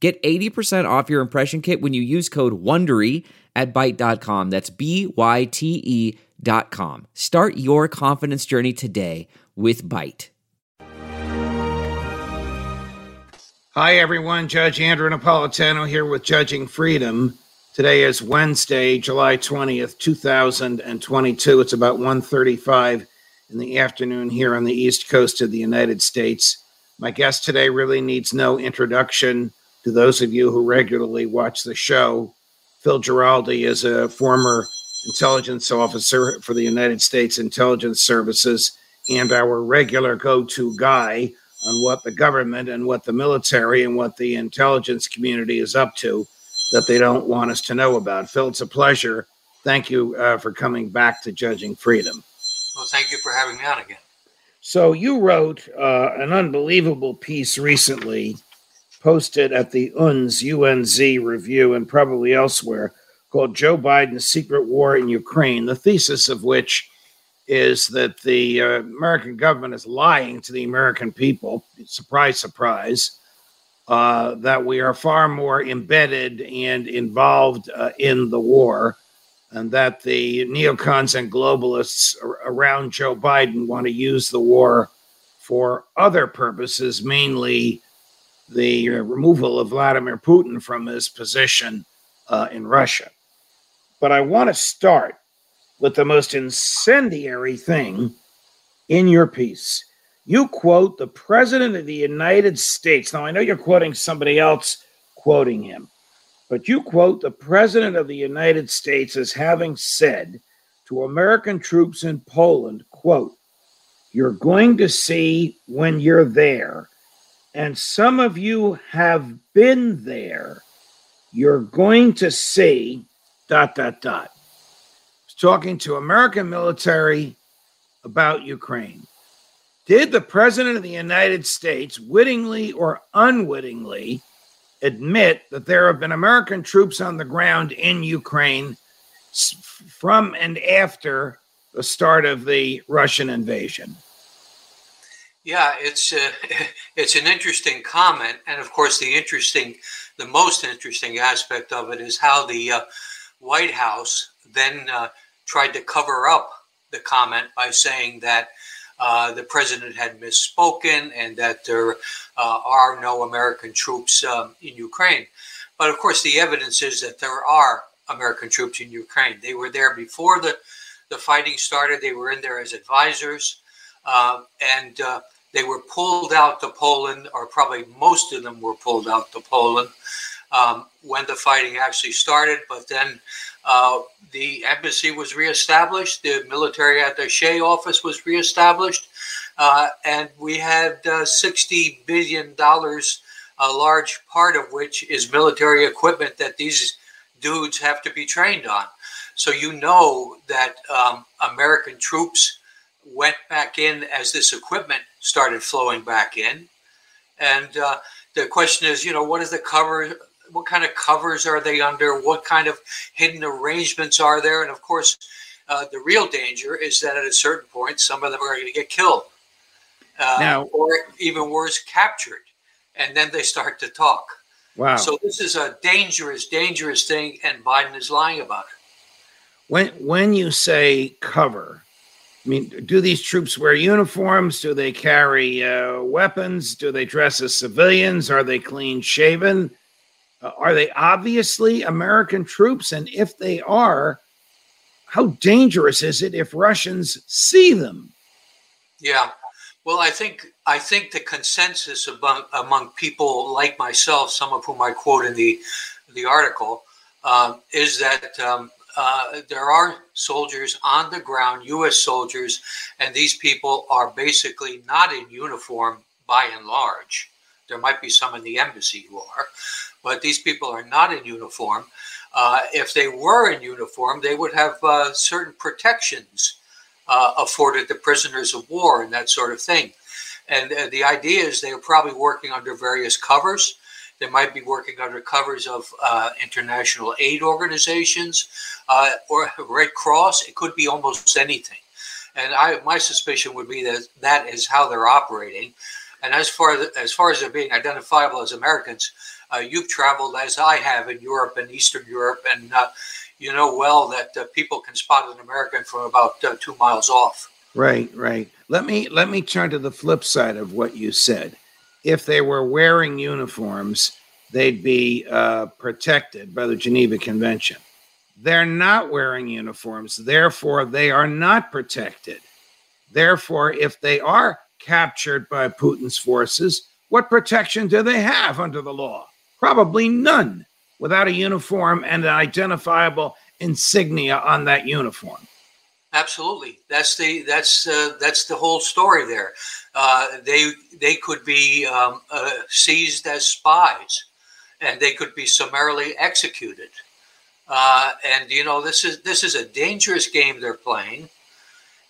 Get 80% off your impression kit when you use code WONDERY at Byte.com. That's B-Y-T-E dot com. Start your confidence journey today with Byte. Hi, everyone. Judge Andrew Napolitano here with Judging Freedom. Today is Wednesday, July 20th, 2022. It's about 1.35 in the afternoon here on the East Coast of the United States. My guest today really needs no introduction to those of you who regularly watch the show, Phil Giraldi is a former intelligence officer for the United States Intelligence Services and our regular go to guy on what the government and what the military and what the intelligence community is up to that they don't want us to know about. Phil, it's a pleasure. Thank you uh, for coming back to Judging Freedom. Well, thank you for having me on again. So, you wrote uh, an unbelievable piece recently posted at the UNZ UNZ review and probably elsewhere called Joe Biden's Secret War in Ukraine, the thesis of which is that the uh, American government is lying to the American people. Surprise, surprise. Uh, that we are far more embedded and involved uh, in the war, and that the neocons and globalists around Joe Biden want to use the war for other purposes, mainly the removal of Vladimir Putin from his position uh, in Russia. But I want to start with the most incendiary thing in your piece. You quote the President of the United States. Now, I know you're quoting somebody else quoting him, but you quote the President of the United States as having said to American troops in Poland, quote, you're going to see when you're there and some of you have been there, you're going to see dot dot dot. talking to American military about Ukraine. Did the President of the United States, wittingly or unwittingly, admit that there have been American troops on the ground in Ukraine from and after the start of the Russian invasion? Yeah, it's uh, it's an interesting comment, and of course, the interesting, the most interesting aspect of it is how the uh, White House then uh, tried to cover up the comment by saying that uh, the president had misspoken and that there uh, are no American troops um, in Ukraine. But of course, the evidence is that there are American troops in Ukraine. They were there before the the fighting started. They were in there as advisors, uh, and they were pulled out to Poland, or probably most of them were pulled out to Poland um, when the fighting actually started. But then uh, the embassy was reestablished, the military attache office was reestablished, uh, and we had uh, $60 billion, a large part of which is military equipment that these dudes have to be trained on. So you know that um, American troops went back in as this equipment started flowing back in. And uh, the question is, you know, what is the cover? What kind of covers are they under? What kind of hidden arrangements are there? And of course, uh, the real danger is that at a certain point, some of them are going to get killed, uh, now, or even worse, captured, and then they start to talk. Wow! So this is a dangerous, dangerous thing, and Biden is lying about it. When when you say cover, I mean, do these troops wear uniforms? Do they carry uh, weapons? Do they dress as civilians? Are they clean shaven? Uh, are they obviously American troops? And if they are, how dangerous is it if Russians see them? Yeah. Well, I think I think the consensus among, among people like myself, some of whom I quote in the the article, uh, is that um, uh, there are soldiers on the ground, U.S. soldiers, and these people are basically not in uniform by and large. There might be some in the embassy who are, but these people are not in uniform. Uh, if they were in uniform, they would have uh, certain protections uh, afforded to prisoners of war and that sort of thing. And uh, the idea is they are probably working under various covers. They might be working under covers of uh, international aid organizations uh, or Red Cross. It could be almost anything. And I, my suspicion would be that that is how they're operating. And as far as, as far as they're being identifiable as Americans, uh, you've traveled as I have in Europe and Eastern Europe, and uh, you know well that uh, people can spot an American from about uh, two miles off. Right, right. Let me let me turn to the flip side of what you said. If they were wearing uniforms, they'd be uh, protected by the Geneva Convention. They're not wearing uniforms, therefore they are not protected. Therefore, if they are captured by Putin's forces, what protection do they have under the law? Probably none without a uniform and an identifiable insignia on that uniform. Absolutely, that's the that's uh, that's the whole story there. Uh, they they could be um, uh, seized as spies, and they could be summarily executed. Uh, and you know this is this is a dangerous game they're playing.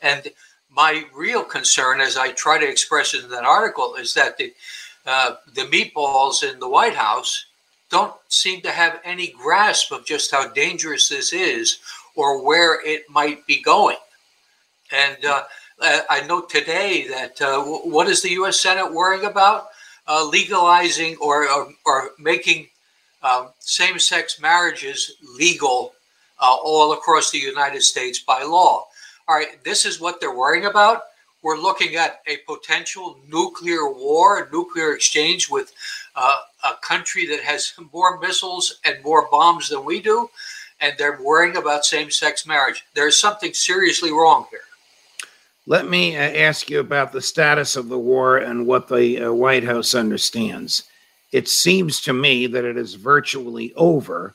And my real concern, as I try to express in that article, is that the uh, the meatballs in the White House don't seem to have any grasp of just how dangerous this is or where it might be going. And uh, I know today that uh, what is the U.S. Senate worrying about? Uh, legalizing or, or, or making um, same sex marriages legal uh, all across the United States by law. All right, this is what they're worrying about. We're looking at a potential nuclear war, nuclear exchange with uh, a country that has more missiles and more bombs than we do, and they're worrying about same sex marriage. There's something seriously wrong here. Let me uh, ask you about the status of the war and what the uh, White House understands. It seems to me that it is virtually over,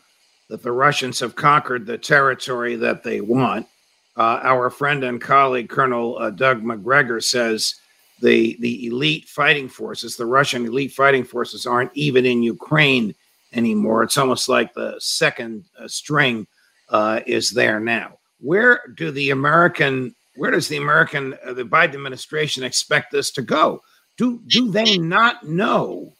that the Russians have conquered the territory that they want. Uh, our friend and colleague, Colonel uh, Doug Macgregor, says the the elite fighting forces, the Russian elite fighting forces, aren't even in Ukraine anymore. It's almost like the second uh, string uh, is there now. Where do the American, where does the American, uh, the Biden administration expect this to go? Do do they not know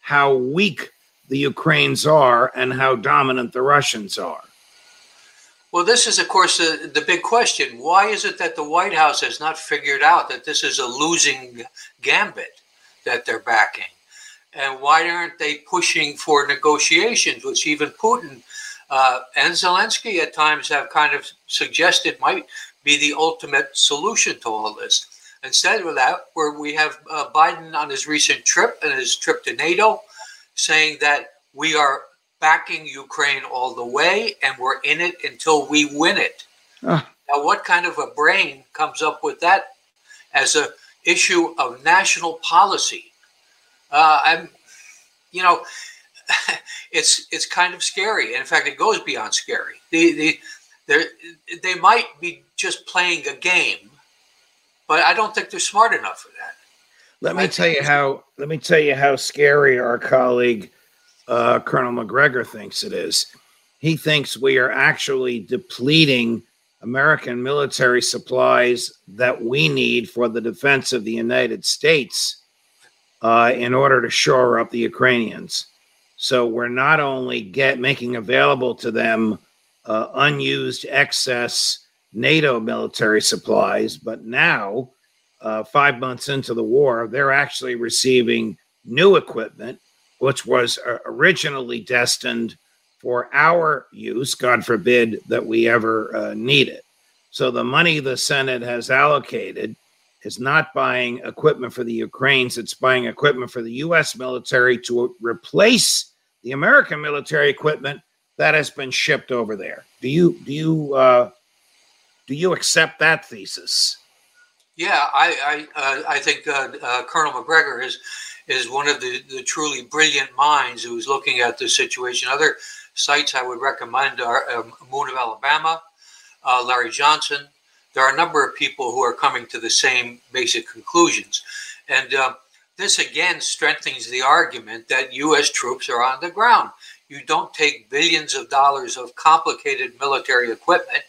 how weak the Ukrainians are and how dominant the Russians are? Well, this is, of course, the, the big question. Why is it that the White House has not figured out that this is a losing gambit that they're backing? And why aren't they pushing for negotiations, which even Putin uh, and Zelensky at times have kind of suggested might be the ultimate solution to all this? Instead of that, where we have uh, Biden on his recent trip and his trip to NATO saying that we are backing Ukraine all the way, and we're in it until we win it. Uh. Now, what kind of a brain comes up with that as a issue of national policy? Uh, I'm, you know, it's it's kind of scary. In fact, it goes beyond scary. The the they might be just playing a game, but I don't think they're smart enough for that. Let me tell you how. Let me tell you how scary our colleague uh, Colonel Macgregor thinks it is. He thinks we are actually depleting American military supplies that we need for the defense of the United States uh, in order to shore up the Ukrainians. So we're not only get making available to them uh, unused excess NATO military supplies, but now, uh, five months into the war, they're actually receiving new equipment which was uh, originally destined for our use. God forbid that we ever uh, need it. So the money the Senate has allocated is not buying equipment for the Ukrainians, it's buying equipment for the U.S. military to replace the American military equipment that has been shipped over there. Do you do you uh, do you accept that thesis? Yeah, I I, uh, I think uh, uh Colonel Macgregor is is one of the, the truly brilliant minds who's looking at this situation. Other sites I would recommend are um, Moon of Alabama, uh, Larry Johnson. There are a number of people who are coming to the same basic conclusions. And uh, this again strengthens the argument that U.S. troops are on the ground. You don't take billions of dollars of complicated military equipment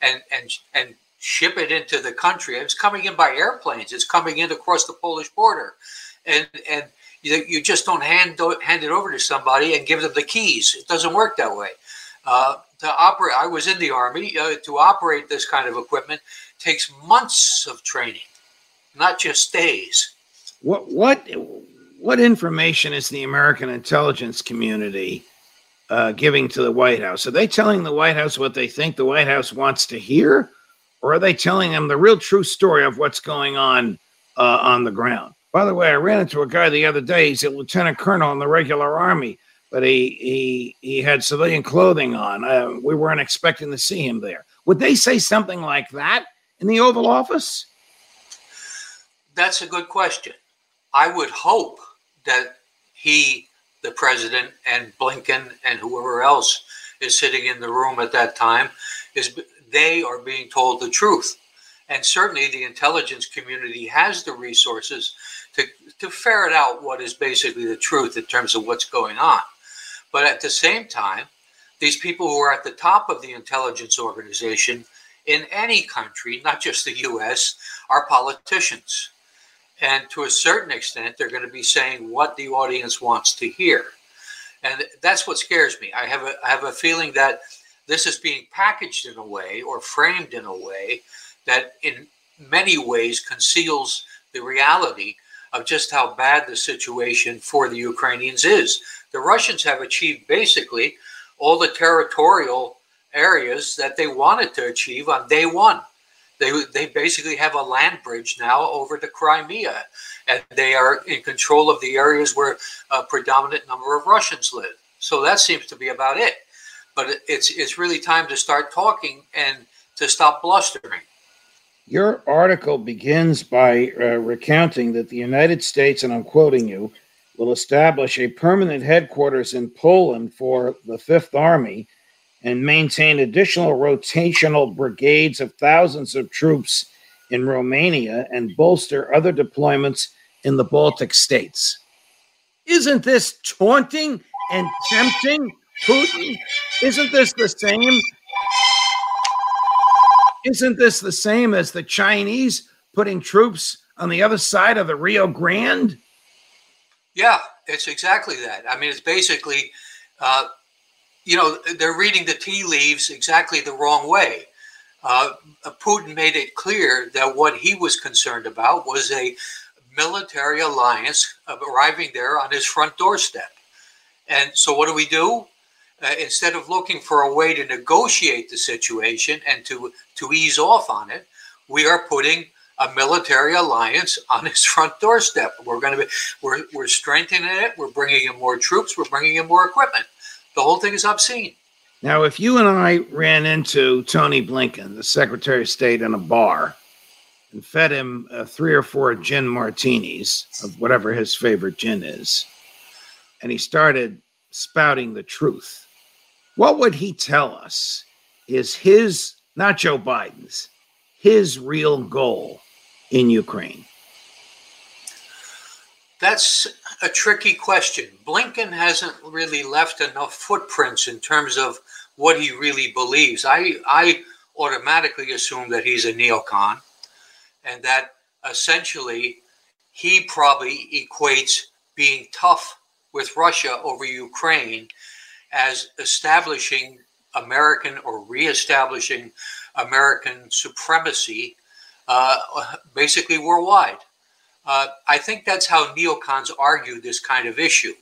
and and and ship it into the country. It's coming in by airplanes. It's coming in across the Polish border, and and you, you just don't hand hand it over to somebody and give them the keys. It doesn't work that way. Uh, to operate, I was in the army. Uh, to operate this kind of equipment takes months of training, not just days. What what what information is the American intelligence community uh, giving to the White House? Are they telling the White House what they think the White House wants to hear, or are they telling them the real true story of what's going on uh, on the ground? By the way, I ran into a guy the other day. He's a lieutenant colonel in the regular army, but he he he had civilian clothing on. Uh, we weren't expecting to see him there. Would they say something like that in the Oval Office? That's a good question. I would hope that he, the president, and Blinken and whoever else is sitting in the room at that time is they are being told the truth. And certainly the intelligence community has the resources to, to ferret out what is basically the truth in terms of what's going on. But at the same time, these people who are at the top of the intelligence organization in any country, not just the US, are politicians. And to a certain extent, they're going to be saying what the audience wants to hear. And that's what scares me. I have a, I have a feeling that this is being packaged in a way or framed in a way that, in many ways, conceals the reality of just how bad the situation for the Ukrainians is. The Russians have achieved basically all the territorial areas that they wanted to achieve on day one. They, they basically have a land bridge now over to Crimea, and they are in control of the areas where a predominant number of Russians live. So that seems to be about it. But it's it's really time to start talking and to stop blustering. Your article begins by uh, recounting that the United States, and I'm quoting you, will establish a permanent headquarters in Poland for the Fifth Army and maintain additional rotational brigades of thousands of troops in Romania and bolster other deployments in the Baltic states. Isn't this taunting and tempting Putin? Isn't this the same? Isn't this the same as the Chinese putting troops on the other side of the Rio Grande? Yeah, it's exactly that. I mean, it's basically uh, you know, they're reading the tea leaves exactly the wrong way. Uh, Putin made it clear that what he was concerned about was a military alliance arriving there on his front doorstep. And so, what do we do? Uh, instead of looking for a way to negotiate the situation and to, to ease off on it, we are putting a military alliance on his front doorstep. We're going to be we're, we're strengthening it. We're bringing in more troops. We're bringing in more equipment. The whole thing is obscene. Now, if you and I ran into Tony Blinken, the Secretary of State, in a bar and fed him uh, three or four gin martinis of whatever his favorite gin is, and he started spouting the truth, what would he tell us is his, not Joe Biden's, his real goal in Ukraine? That's a tricky question. Blinken hasn't really left enough footprints in terms of what he really believes. I, I automatically assume that he's a neocon and that essentially he probably equates being tough with Russia over Ukraine as establishing American or reestablishing American supremacy uh, basically worldwide. Uh, I think that's how neocons argue this kind of issue.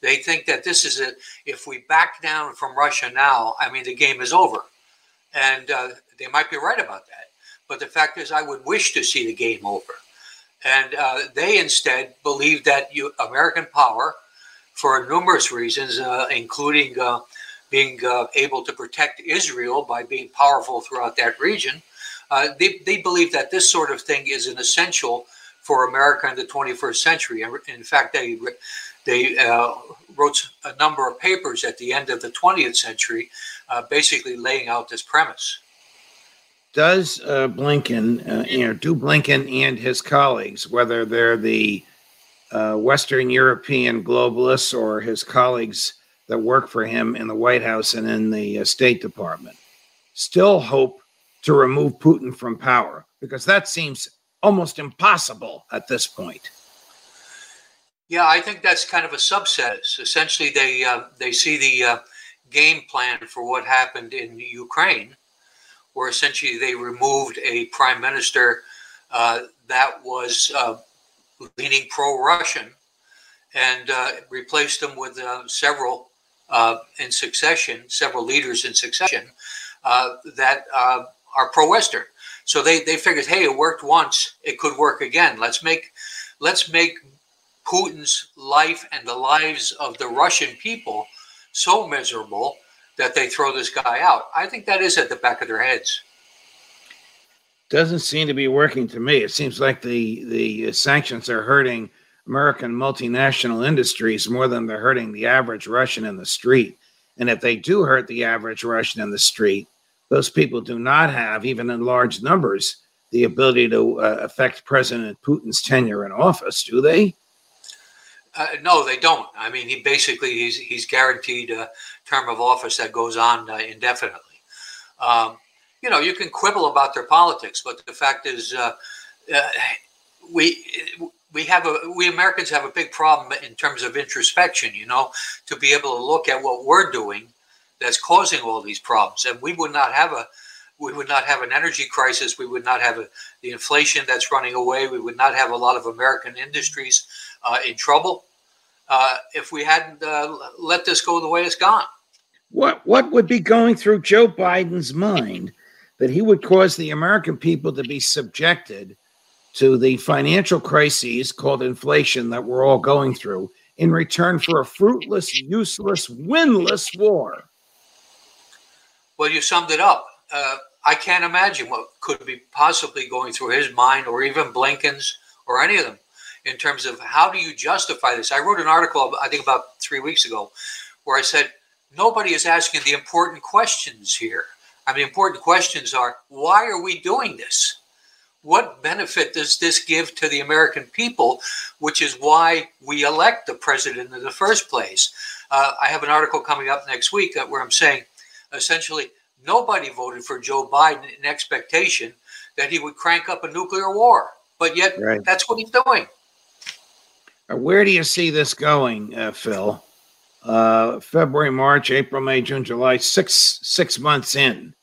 They think that this is a, if we back down from Russia now, I mean, the game is over. And uh, they might be right about that. But the fact is, I would wish to see the game over. And uh, they instead believe that you, American power, for numerous reasons, uh, including uh, being uh, able to protect Israel by being powerful throughout that region, uh, they, they believe that this sort of thing is an essential for America in the 21st century. And In fact, they they uh, wrote a number of papers at the end of the 20th century, uh, basically laying out this premise. Does uh, Blinken, uh, you know, do Blinken and his colleagues, whether they're the uh, Western European globalists or his colleagues that work for him in the White House and in the uh, State Department still hope to remove Putin from power? Because that seems almost impossible at this point. Yeah, I think that's kind of a subset. Essentially, they uh, they see the uh, game plan for what happened in Ukraine, where essentially they removed a prime minister uh, that was uh, leaning pro-Russian and uh, replaced him with uh, several in succession, several leaders in succession that are pro-Western. So they they figured, hey, it worked once, it could work again. Let's make let's make Putin's life and the lives of the Russian people so miserable that they throw this guy out. I think that is at the back of their heads. Doesn't seem to be working to me. It seems like the the sanctions are hurting American multinational industries more than they're hurting the average Russian in the street. And if they do hurt the average Russian in the street, those people do not have, even in large numbers, the ability to uh, affect President Putin's tenure in office, do they? Uh, no, they don't. I mean, he basically he's he's guaranteed a term of office that goes on uh, indefinitely. Um, you know, you can quibble about their politics, but the fact is, uh, uh we we have a we Americans have a big problem in terms of introspection. You know, to be able to look at what we're doing that's causing all these problems, and we would not have a we would not have an energy crisis. We would not have a, the inflation that's running away. We would not have a lot of American industries uh, in trouble uh, if we hadn't uh, let this go the way it's gone. What what would be going through Joe Biden's mind that he would cause the American people to be subjected to the financial crises called inflation that we're all going through in return for a fruitless, useless, winless war? Well, you summed it up. Uh, I can't imagine what could be possibly going through his mind or even Blinken's or any of them in terms of how do you justify this? I wrote an article, I think about three weeks ago, where I said nobody is asking the important questions here. I mean, important questions are why are we doing this? What benefit does this give to the American people, which is why we elect the president in the first place? Uh, I have an article coming up next week where I'm saying essentially nobody voted for Joe Biden in expectation that he would crank up a nuclear war. But yet, right. that's what he's doing. Uh, where do you see this going, uh, Phil? Uh, February, March, April, May, June, July, six six months in.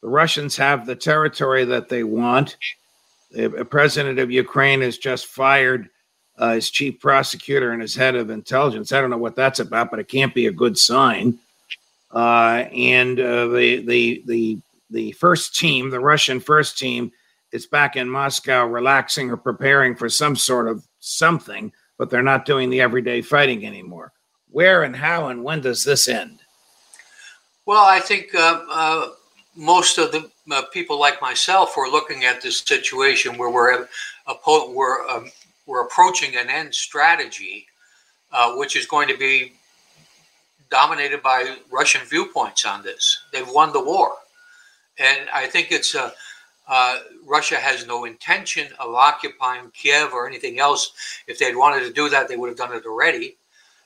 The Russians have the territory that they want. The president of Ukraine has just fired uh, his chief prosecutor and his head of intelligence. I don't know what that's about, but it can't be a good sign. Uh, and uh, the the the the first team, the Russian first team, is back in Moscow, relaxing or preparing for some sort of something but they're not doing the everyday fighting anymore. Where and how and when does this end? Well, I think uh, uh, most of the uh, people like myself are looking at this situation where we're we're um, we're approaching an end strategy, uh, which is going to be dominated by Russian viewpoints on this. They've won the war, and I think it's a uh, Russia has no intention of occupying Kiev or anything else. If they'd wanted to do that, they would have done it already.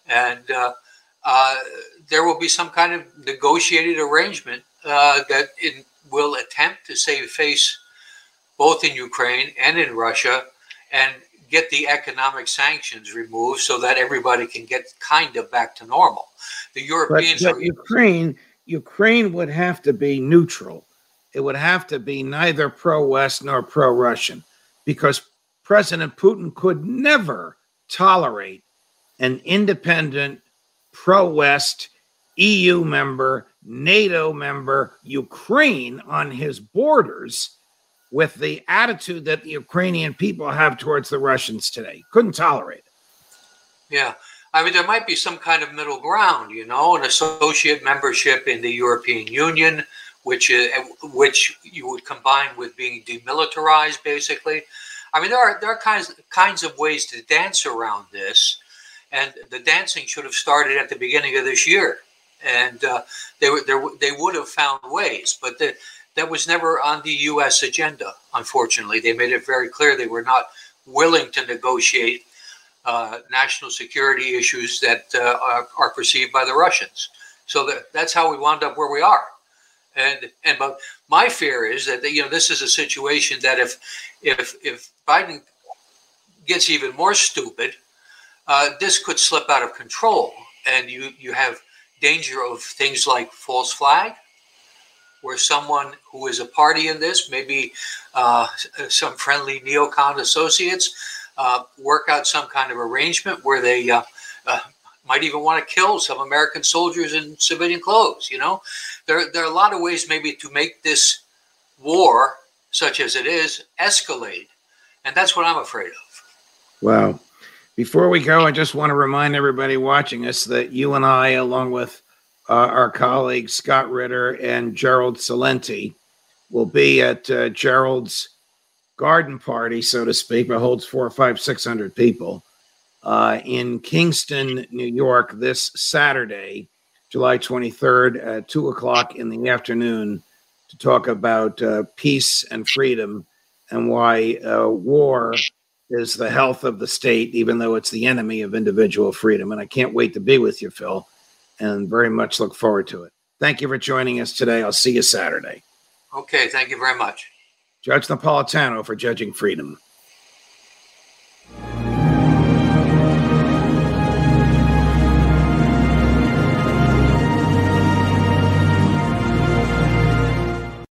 And uh, uh, there will be some kind of negotiated arrangement uh, that will attempt to save face both in Ukraine and in Russia and get the economic sanctions removed so that everybody can get kind of back to normal. The Europeans but, but are Ukraine. Ukraine would have to be neutral it would have to be neither pro West nor pro Russian because President Putin could never tolerate an independent, pro West, EU member, NATO member, Ukraine on his borders with the attitude that the Ukrainian people have towards the Russians today. Couldn't tolerate it. Yeah. I mean, there might be some kind of middle ground, you know, an associate membership in the European Union, which uh, which you would combine with being demilitarized, basically. I mean, there are there are kinds kinds of ways to dance around this, and the dancing should have started at the beginning of this year, and uh, they were there they would have found ways, but the, that was never on the U.S. agenda. Unfortunately, they made it very clear they were not willing to negotiate uh, national security issues that uh, are, are, perceived by the Russians. So that, that's how we wound up where we are. And and but my fear is that you know this is a situation that if if if Biden gets even more stupid, uh, this could slip out of control, and you you have danger of things like false flag, where someone who is a party in this, maybe uh, some friendly neocon associates, uh, work out some kind of arrangement where they uh, uh, might even want to kill some American soldiers in civilian clothes. You know, there there are a lot of ways maybe to make this war, such as it is, escalate, and that's what I'm afraid of. Wow. Before we go, I just want to remind everybody watching us that you and I, along with uh, our colleagues Scott Ritter and Gerald Celente, will be at uh, Gerald's garden party, so to speak, that holds four, five, six hundred people uh, in Kingston, New York, this Saturday, July 23rd at two o'clock in the afternoon to talk about uh, peace and freedom and why uh, war is the health of the state, even though it's the enemy of individual freedom. And I can't wait to be with you, Phil, and very much look forward to it. Thank you for joining us today. I'll see you Saturday. Okay, thank you very much. Judge Napolitano for Judging Freedom.